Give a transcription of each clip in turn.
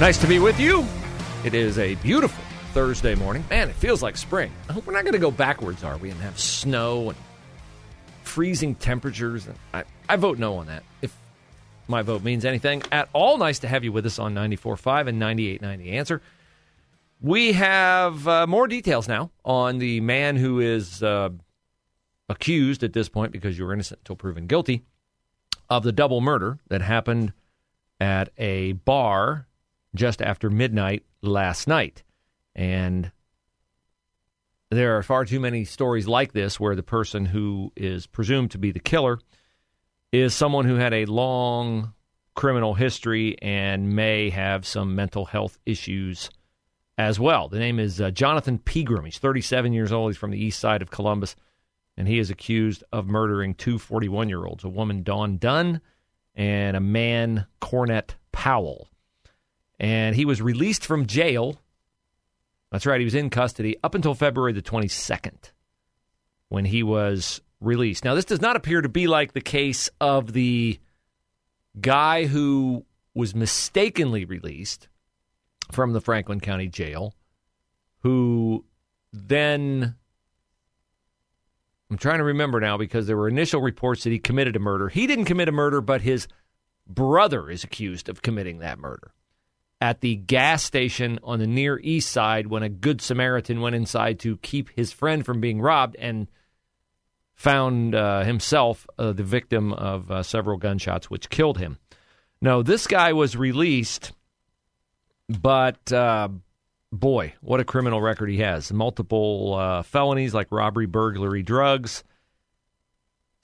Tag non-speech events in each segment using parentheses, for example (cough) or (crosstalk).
Nice to be with you. It is a beautiful Thursday morning. Man, it feels like spring. I hope we're not going to go backwards, are we? And have snow and freezing temperatures. I, I vote no on that. If my vote means anything at all, nice to have you with us on 94.5 and 98.9 The Answer. We have uh, more details now on the man who is uh, accused at this point, because you were innocent until proven guilty, of the double murder that happened at a bar just after midnight last night. And there are far too many stories like this where the person who is presumed to be the killer is someone who had a long criminal history and may have some mental health issues as well. The name is uh, Jonathan Pegram. He's 37 years old. He's from the east side of Columbus, and he is accused of murdering two 41 year olds a woman, Dawn Dunn, and a man, Cornett Powell and he was released from jail. That's right, he was in custody up until February the 22nd when he was released. Now, this does not appear to be like the case of the guy who was mistakenly released from the Franklin County Jail, who then. I'm trying to remember now because there were initial reports that he committed a murder. He didn't commit a murder, but his brother is accused of committing that murder at the gas station on the near east side when a good Samaritan went inside to keep his friend from being robbed and found uh, himself uh, the victim of uh, several gunshots, which killed him. No, this guy was released, but uh, boy, what a criminal record he has. Multiple uh, felonies like robbery, burglary, drugs.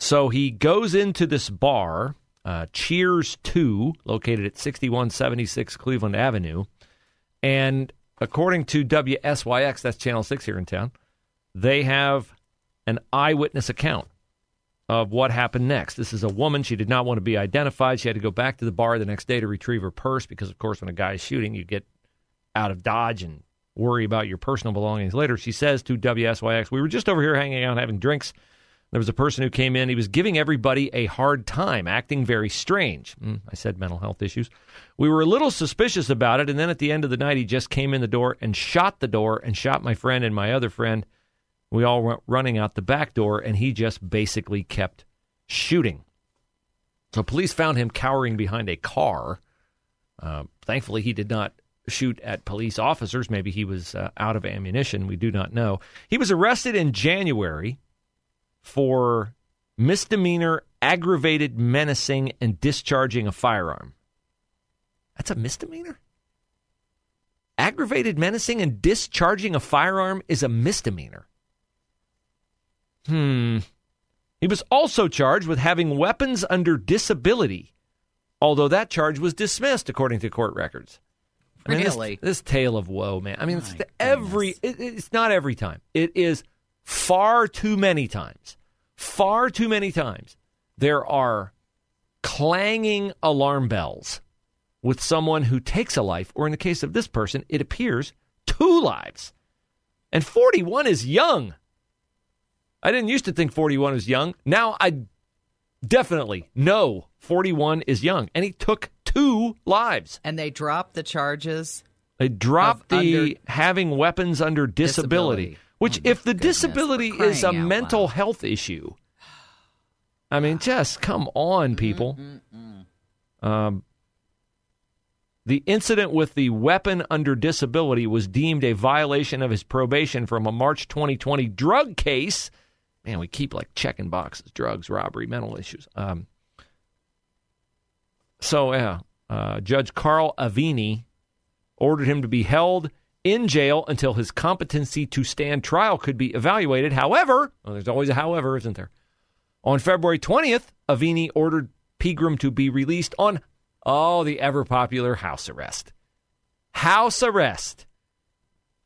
So he goes into this bar uh, Cheers 2, located at 6176 Cleveland Avenue. And according to WSYX, that's Channel 6 here in town, they have an eyewitness account of what happened next. This is a woman. She did not want to be identified. She had to go back to the bar the next day to retrieve her purse because, of course, when a guy is shooting, you get out of Dodge and worry about your personal belongings later. She says to WSYX, We were just over here hanging out having drinks. There was a person who came in. He was giving everybody a hard time, acting very strange. Mm, I said mental health issues. We were a little suspicious about it. And then at the end of the night, he just came in the door and shot the door and shot my friend and my other friend. We all went running out the back door, and he just basically kept shooting. So police found him cowering behind a car. Uh, thankfully, he did not shoot at police officers. Maybe he was uh, out of ammunition. We do not know. He was arrested in January for misdemeanor aggravated menacing and discharging a firearm. That's a misdemeanor? Aggravated menacing and discharging a firearm is a misdemeanor. Hmm. He was also charged with having weapons under disability, although that charge was dismissed according to court records. I mean. This, this, tale of woe, man. I mean, it's every. It, it's not every time. It is far too many times, far too many times, there are clanging alarm bells with someone who takes a life, or in the case of this person, it appears two lives. And 41 is young. I didn't used to think 41 was young. Now I definitely know 41 is young. And he took two lives. And they dropped the charges. They dropped the under having weapons under disability. disability. Which, Oh, if the goodness, disability is a mental loud. health issue, I mean, just come on, people. Um, the incident with the weapon under disability was deemed a violation of his probation from a March 2020 drug case. Man, we keep like checking boxes: drugs, robbery, mental issues. Um, so, yeah, uh, Judge Carl Aveni ordered him to be held in jail until his competency to stand trial could be evaluated. However, well, there's always a however, isn't there? On February 20th, Aveni ordered Pegram to be released on, oh, the ever popular house arrest. House arrest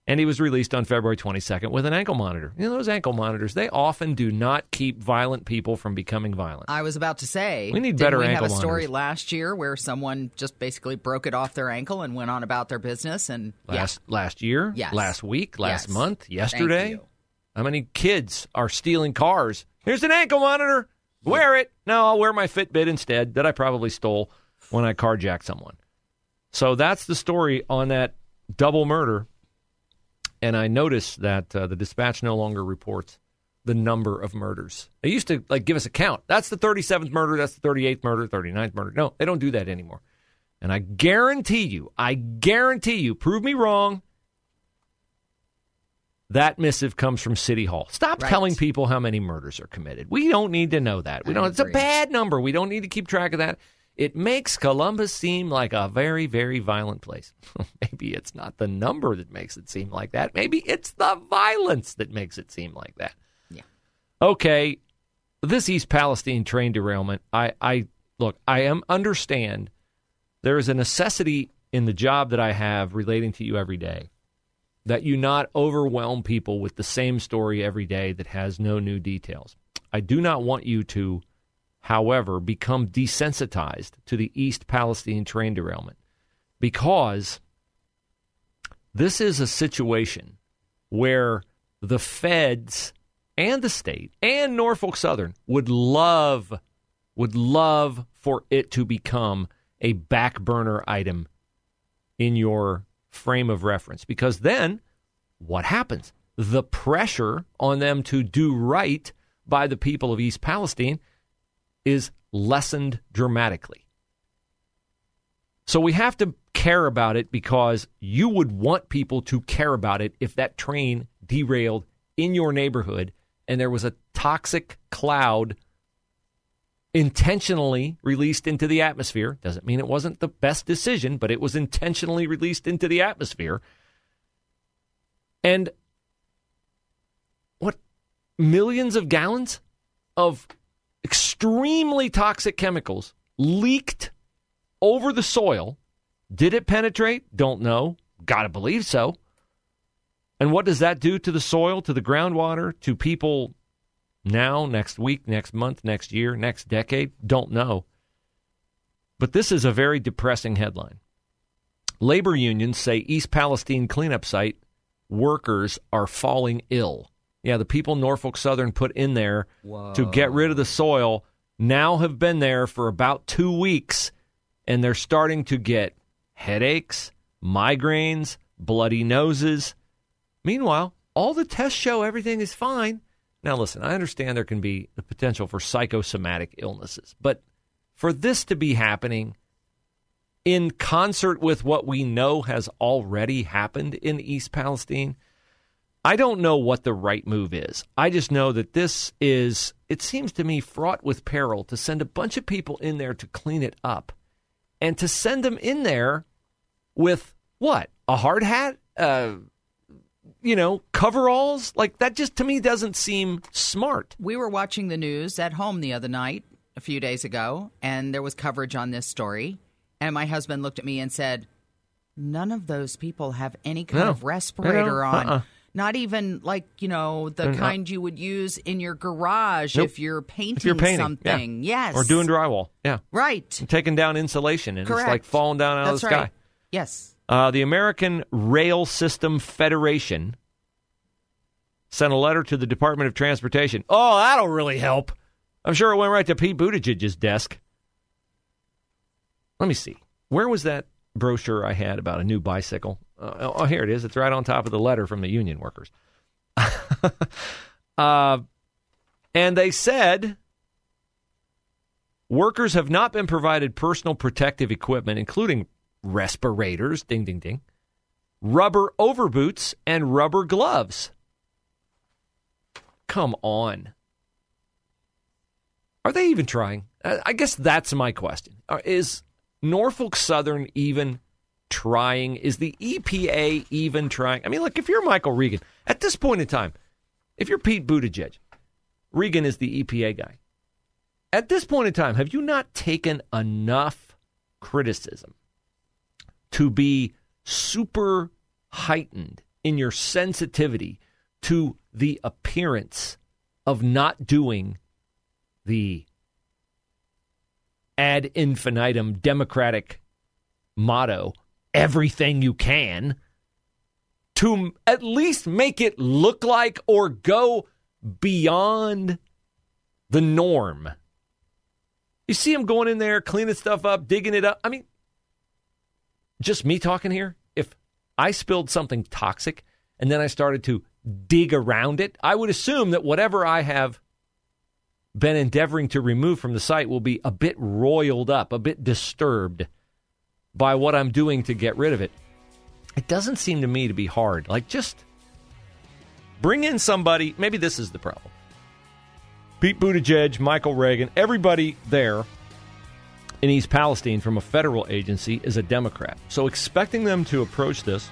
and he was released on February 22nd with an ankle monitor. You know, those ankle monitors, they often do not keep violent people from becoming violent. I was about to say, We need better we ankle have a story monitors. last year where someone just basically broke it off their ankle and went on about their business, and Last last year, Yes. last week, last Yes. month, yesterday. How many kids are stealing cars? Here's an ankle monitor. Wear it. No, I'll wear my Fitbit instead that I probably stole when I carjacked someone. So that's the story on that double murder. And I noticed that uh, the dispatch no longer reports the number of murders. They used to like give us a count. That's the 37th murder, that's the 38th murder, 39th murder. No, they don't do that anymore. And I guarantee you, I guarantee you, prove me wrong, that missive comes from City Hall. Stop Right. telling people how many murders are committed. We don't need to know that. We I don't. It's a bad number. We don't need to keep track of that. It makes Columbus seem like a very, very violent place. (laughs) Maybe it's not the number that makes it seem like that. Maybe it's the violence that makes it seem like that. Yeah. Okay, this East Palestine train derailment. I, I look. I am understand. There is a necessity in the job that I have relating to you every day that you not overwhelm people with the same story every day that has no new details. I do not want you to, however, become desensitized to the East Palestine train derailment because this is a situation where the feds and the state and Norfolk Southern would love would love for it to become a back burner item in your frame of reference because then what happens? The pressure on them to do right by the people of East Palestine is lessened dramatically. So we have to care about it because you would want people to care about it if that train derailed in your neighborhood and there was a toxic cloud intentionally released into the atmosphere. Doesn't mean it wasn't the best decision, but it was intentionally released into the atmosphere. And what millions of gallons of extremely toxic chemicals leaked over the soil. Did it penetrate? Don't know. Gotta believe so. And what does that do to the soil, to the groundwater, to people now, next week, next month, next year, next decade? Don't know. But this is a very depressing headline. Labor unions say East Palestine cleanup site workers are falling ill. Yeah, the people Norfolk Southern put in there to get rid of the soil now have been there for about two weeks, and they're starting to get headaches, migraines, bloody noses. Meanwhile, all the tests show everything is fine. Now, listen, I understand there can be the potential for psychosomatic illnesses, but for this to be happening in concert with what we know has already happened in East Palestine, I don't know what the right move is. I just know that this is, it seems to me, fraught with peril to send a bunch of people in there to clean it up and to send them in there with what? A hard hat? Uh, you know, coveralls? Like that just to me doesn't seem smart. We were watching the news at home the other night, a few days ago, and there was coverage on this story. And my husband looked at me and said, None of those people have any kind No. of respirator on. uh-uh. Not even like, you know, the They're not. kind you would use in your garage Nope. if you're painting, If you're painting, something. yeah. Yes. or doing drywall, yeah, Right. taking down insulation and Correct. it's like falling down out That's of the sky. Yes. Uh, the American Rail System Federation sent a letter to the Department of Transportation. Oh, that'll really help. I'm sure it went right to Pete Buttigieg's desk. Let me see. Where was that brochure I had about a new bicycle? Uh, oh, here it is. It's right on top of the letter from the union workers. (laughs) uh, and they said workers have not been provided personal protective equipment, including respirators, ding, ding, ding, rubber overboots, and rubber gloves. Come on. Are they even trying? I guess that's my question. Uh, Is Norfolk Southern even trying? Is the EPA even trying? I mean, look, if you're Michael Regan, at this point in time, if you're Pete Buttigieg, Regan is the EPA guy. At this point in time, have you not taken enough criticism to be super heightened in your sensitivity to the appearance of not doing the ad infinitum democratic motto, everything you can, to at least make it look like or go beyond the norm. You see him going in there, cleaning stuff up, digging it up. I mean, just me talking here. If I spilled something toxic and then I started to dig around it, I would assume that whatever I have been endeavoring to remove from the site will be a bit roiled up, a bit disturbed by what I'm doing to get rid of it. It doesn't seem to me to be hard. Like, just bring in somebody. Maybe this is the problem. Pete Buttigieg, Michael Regan, everybody there in East Palestine from a federal agency is a Democrat. So expecting them to approach this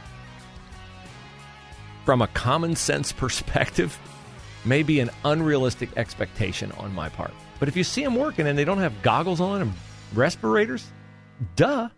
from a common sense (laughs) perspective may be an unrealistic expectation on my part. But if you see them working and they don't have goggles on and respirators, duh.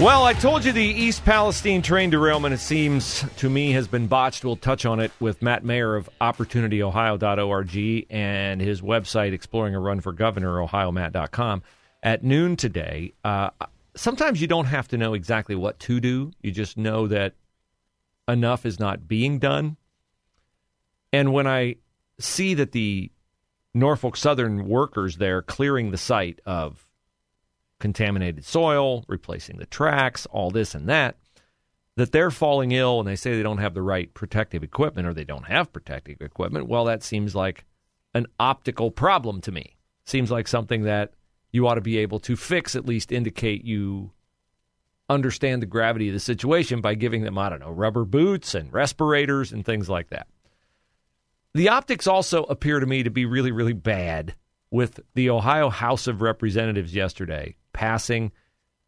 Well, I told you the East Palestine train derailment, it seems to me, has been botched. We'll touch on it with Matt Mayer of OpportunityOhio.org and his website, Exploring a Run for Governor, OhioMatt.com, at noon today. Uh, sometimes you don't have to know exactly what to do, you just know that enough is not being done. And when I see that the Norfolk Southern workers there clearing the site of contaminated soil, replacing the tracks, all this and that, that they're falling ill and they say they don't have the right protective equipment or they don't have protective equipment, well, that seems like an optical problem to me. Seems like something that you ought to be able to fix, at least indicate you understand the gravity of the situation by giving them, I don't know, rubber boots and respirators and things like that. The optics also appear to me to be really, really bad with the Ohio House of Representatives yesterday passing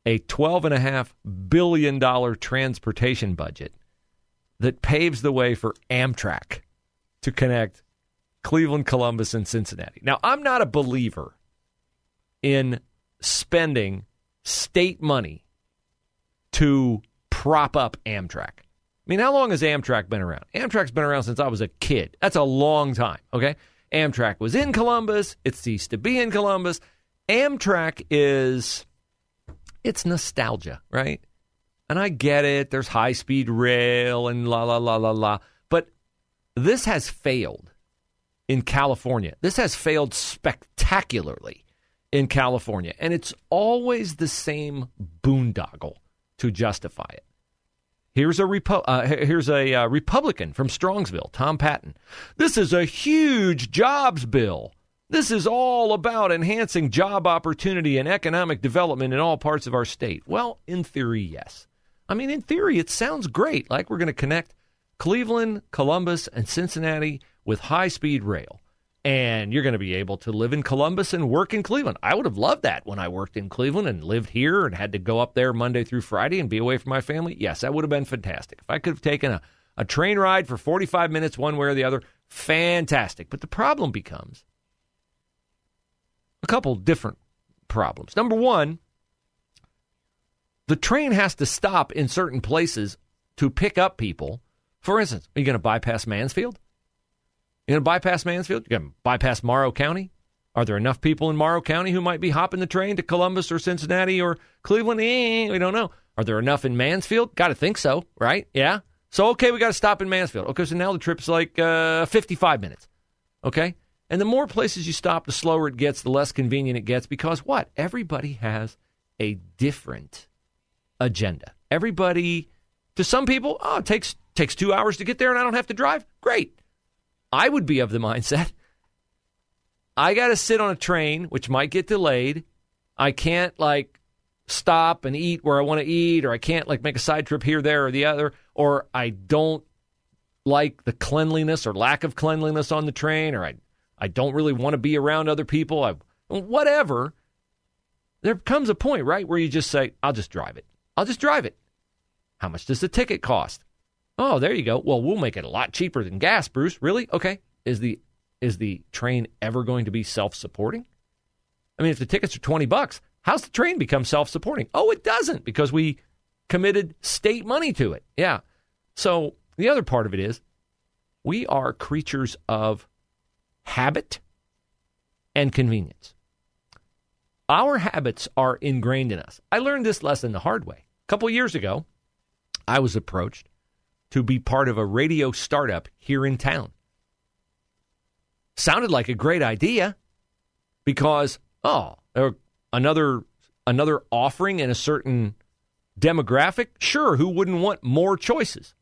a $12.5 billion transportation budget that paves the way for Amtrak to connect Cleveland, Columbus, and Cincinnati. Now, I'm not a believer in spending state money to prop up Amtrak. I mean, how long has Amtrak been around? Amtrak's been around since I was a kid. That's a long time, okay? Amtrak was in Columbus, it ceased to be in Columbus. Amtrak is it's nostalgia, right? And I get it. There's high speed rail and la la la la la. But this has failed in California. This has failed spectacularly in California. And it's always the same boondoggle to justify it. Here's a Repo- uh, here's a uh, Republican from Strongsville, Tom Patton. This is a huge jobs bill. This is all about enhancing job opportunity and economic development in all parts of our state. Well, in theory, yes. I mean, in theory, it sounds great. Like we're going to connect Cleveland, Columbus, and Cincinnati with high speed rail. And you're going to be able to live in Columbus and work in Cleveland. I would have loved that when I worked in Cleveland and lived here and had to go up there Monday through Friday and be away from my family. Yes, that would have been fantastic. If I could have taken a, a train ride for 45 minutes one way or the other, fantastic. But the problem becomes a couple different problems. Number one, the train has to stop in certain places to pick up people. For instance, are you going to bypass Mansfield? You're going to bypass Mansfield? You're going to bypass Morrow County? Are there enough people in Morrow County who might be hopping the train to Columbus or Cincinnati or Cleveland? Eh, we don't know. Are there enough in Mansfield? Got to think so, right? Yeah. So, okay, we got to stop in Mansfield. Okay, so now the trip's like uh, 55 minutes. Okay? And the more places you stop, the slower it gets, the less convenient it gets because what? Everybody has a different agenda. Everybody, to some people, oh, it takes takes two hours to get there and I don't have to drive. Great. I would be of the (laughs) mindset. I got to sit on a train, which might get delayed. I can't like stop and eat where I want to eat, or I can't like make a side trip here, there, or the other, or I don't like the cleanliness or lack of cleanliness on the train, or I, I don't really want to be around other people, I, whatever, there comes a point, right, where you just say, I'll just drive it. I'll just drive it. How much does the ticket cost? Oh, there you go. Well, we'll make it a lot cheaper than gas, Bruce. Really? Okay. Is the is the train ever going to be self-supporting? I mean, if the tickets are 20 bucks, how's the train become self-supporting? Oh, it doesn't because we committed state money to it. Yeah. So, the other part of it is we are creatures of habit and convenience. Our habits are ingrained in us. I learned this lesson the hard way. A couple years ago, I was approached to be part of a radio startup here in town. Sounded like a great idea because oh, another another offering in a certain demographic. Sure, who wouldn't want more choices?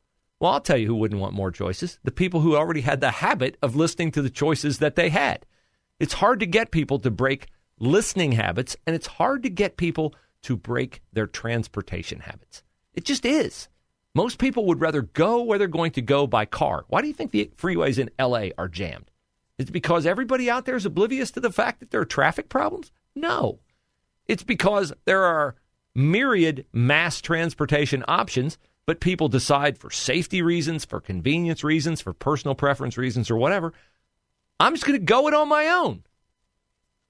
Well, I'll tell you who wouldn't want more choices. The people who already had the habit of listening to the choices that they had. It's hard to get people to break listening habits, and it's hard to get people to break their transportation habits. It just is. Most people would rather go where they're going to go by car. Why do you think the freeways in LA are jammed? It's because everybody out there is oblivious to the fact that there are traffic problems? No. It's because there are myriad mass transportation options, but people decide for safety reasons, for convenience reasons, for personal preference reasons, or whatever. I'm just going to go it on my own.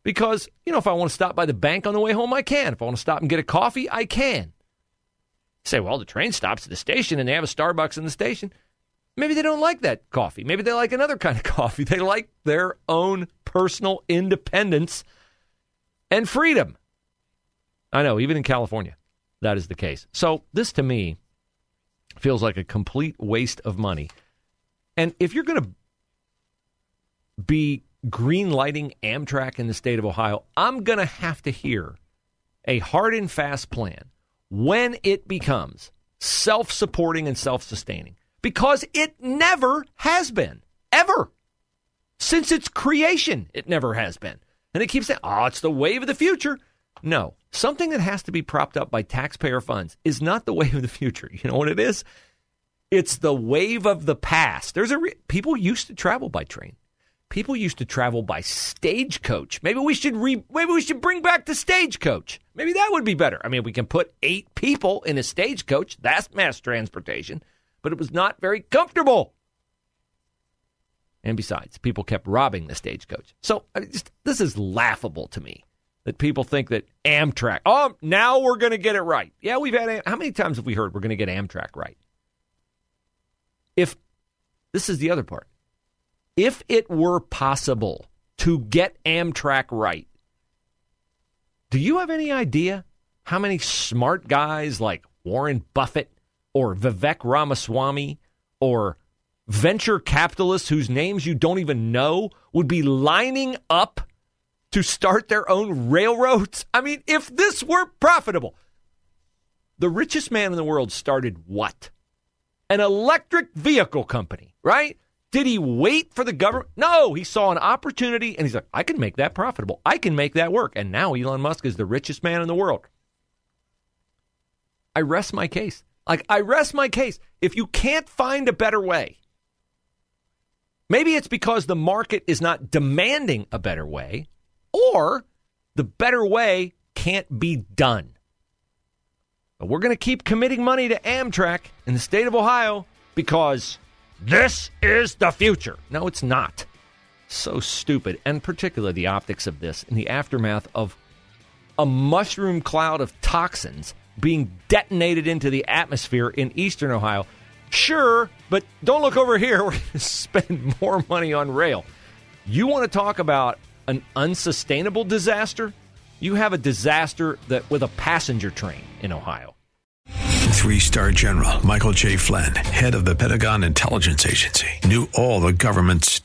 Because, you know, if I want to stop by the bank on the way home, I can. If I want to stop and get a coffee, I can say, well, the train stops at the station and they have a Starbucks in the station. Maybe they don't like that coffee. Maybe they like another (laughs) kind of coffee. They like their own personal independence and freedom. I know, even in California, that is the case. So, this to me feels like a complete waste of money. And if you're going to be green lighting Amtrak in the state of Ohio, I'm going to have to hear a hard and fast plan when it becomes self supporting and self sustaining because it never has been, ever. Since its creation, it never has been. And it keeps saying, oh, it's the wave of the future. No, something that has to be propped up by taxpayer funds is not the (laughs) wave of the future. You know what it is? It's the wave of the past. There's a re- people used to travel by train people used to travel by stagecoach. Maybe we should re- maybe we should bring back the stagecoach. Maybe that would be better. I mean, we can put 8 people in a stagecoach. That's mass transportation, but it was not very comfortable. And besides, people kept robbing the stagecoach. So, I mean, just, this is laughable to me that people think that Amtrak, oh, now we're going to get it right. Yeah, we've had, how many times have we heard we're going to get Amtrak right? If, this is the other part if it were possible to get Amtrak right, do you have any idea how many smart guys like Warren Buffett or Vivek Ramaswamy or venture capitalists whose names you don't even know would be lining up to start their own railroads? I mean, if this were profitable, the richest man in the world started what? An electric vehicle company, right? Did he wait for the government? No, he saw an opportunity and he's like, I can make that profitable. I can make that work. And now Elon Musk is the richest man in the world. I rest my case. Like, I rest my case. If you can't find a better way, maybe it's because the market is not demanding a better way, or the better way can't be done. But we're going to keep committing money to Amtrak in the state of Ohio because this is the future. No, it's not. So stupid. And particularly the optics of this in the aftermath of a mushroom cloud of toxins being detonated into the atmosphere in eastern Ohio. Sure, but don't look over here. (laughs) We're going to spend more money on rail. You want to talk about an unsustainable disaster? You have a disaster that with a passenger train in Ohio. Three star general Michael J. Flynn, head of the Pentagon Intelligence Agency, knew all the government's